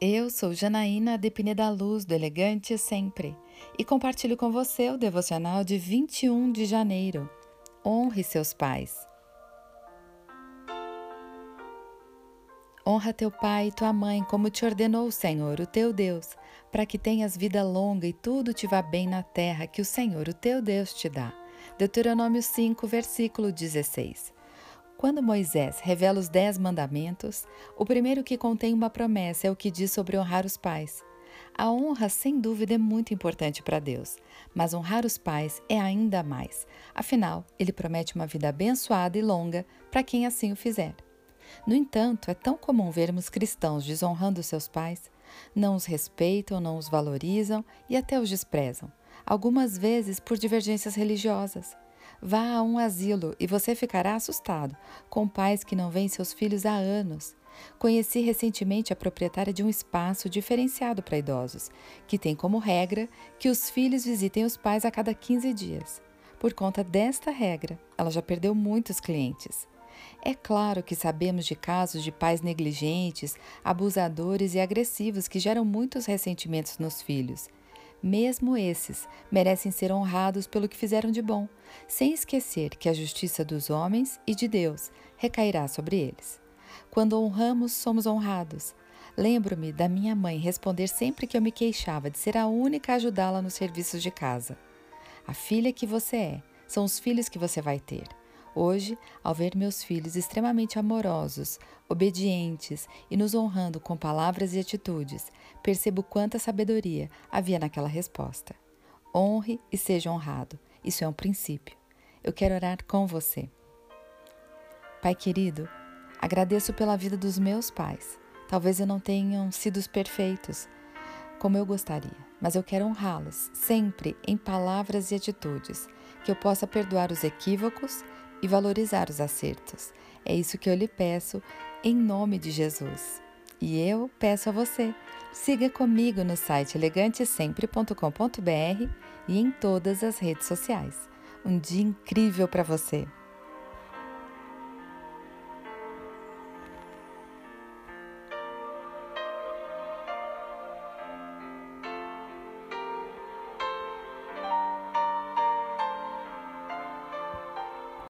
Eu sou Janaína de Pineda Luz, do Elegante Sempre, e compartilho com você o devocional de 21 de janeiro. Honre seus pais. Honra teu pai e tua mãe, como te ordenou o Senhor, o teu Deus, para que tenhas vida longa e tudo te vá bem na terra que o Senhor, o teu Deus, te dá. Deuteronômio 5, versículo 16. Quando Moisés revela os Dez Mandamentos, o primeiro que contém uma promessa é o que diz sobre honrar os pais. A honra, sem dúvida, é muito importante para Deus, mas honrar os pais é ainda mais. Afinal, ele promete uma vida abençoada e longa para quem assim o fizer. No entanto, é tão comum vermos cristãos desonrando seus pais, não os respeitam, não os valorizam e até os desprezam, algumas vezes por divergências religiosas. Vá a um asilo e você ficará assustado com pais que não veem seus filhos há anos. Conheci recentemente a proprietária de um espaço diferenciado para idosos, que tem como regra que os filhos visitem os pais a cada 15 dias. Por conta desta regra, ela já perdeu muitos clientes. É claro que sabemos de casos de pais negligentes, abusadores e agressivos que geram muitos ressentimentos nos filhos. Mesmo esses merecem ser honrados pelo que fizeram de bom, sem esquecer que a justiça dos homens e de Deus recairá sobre eles. Quando honramos, somos honrados. Lembro-me da minha mãe responder sempre que eu me queixava de ser a única a ajudá-la nos serviços de casa. A filha que você é, são os filhos que você vai ter. Hoje, ao ver meus filhos extremamente amorosos, obedientes e nos honrando com palavras e atitudes, percebo quanta sabedoria havia naquela resposta. Honre e seja honrado. Isso é um princípio. Eu quero orar com você. Pai querido, agradeço pela vida dos meus pais. Talvez eu não tenham sido os perfeitos como eu gostaria, mas eu quero honrá-los sempre em palavras e atitudes, que eu possa perdoar os equívocos e valorizar os acertos. É isso que eu lhe peço em nome de Jesus. E eu peço a você, siga comigo no site elegantesempre.com.br e em todas as redes sociais. Um dia incrível para você!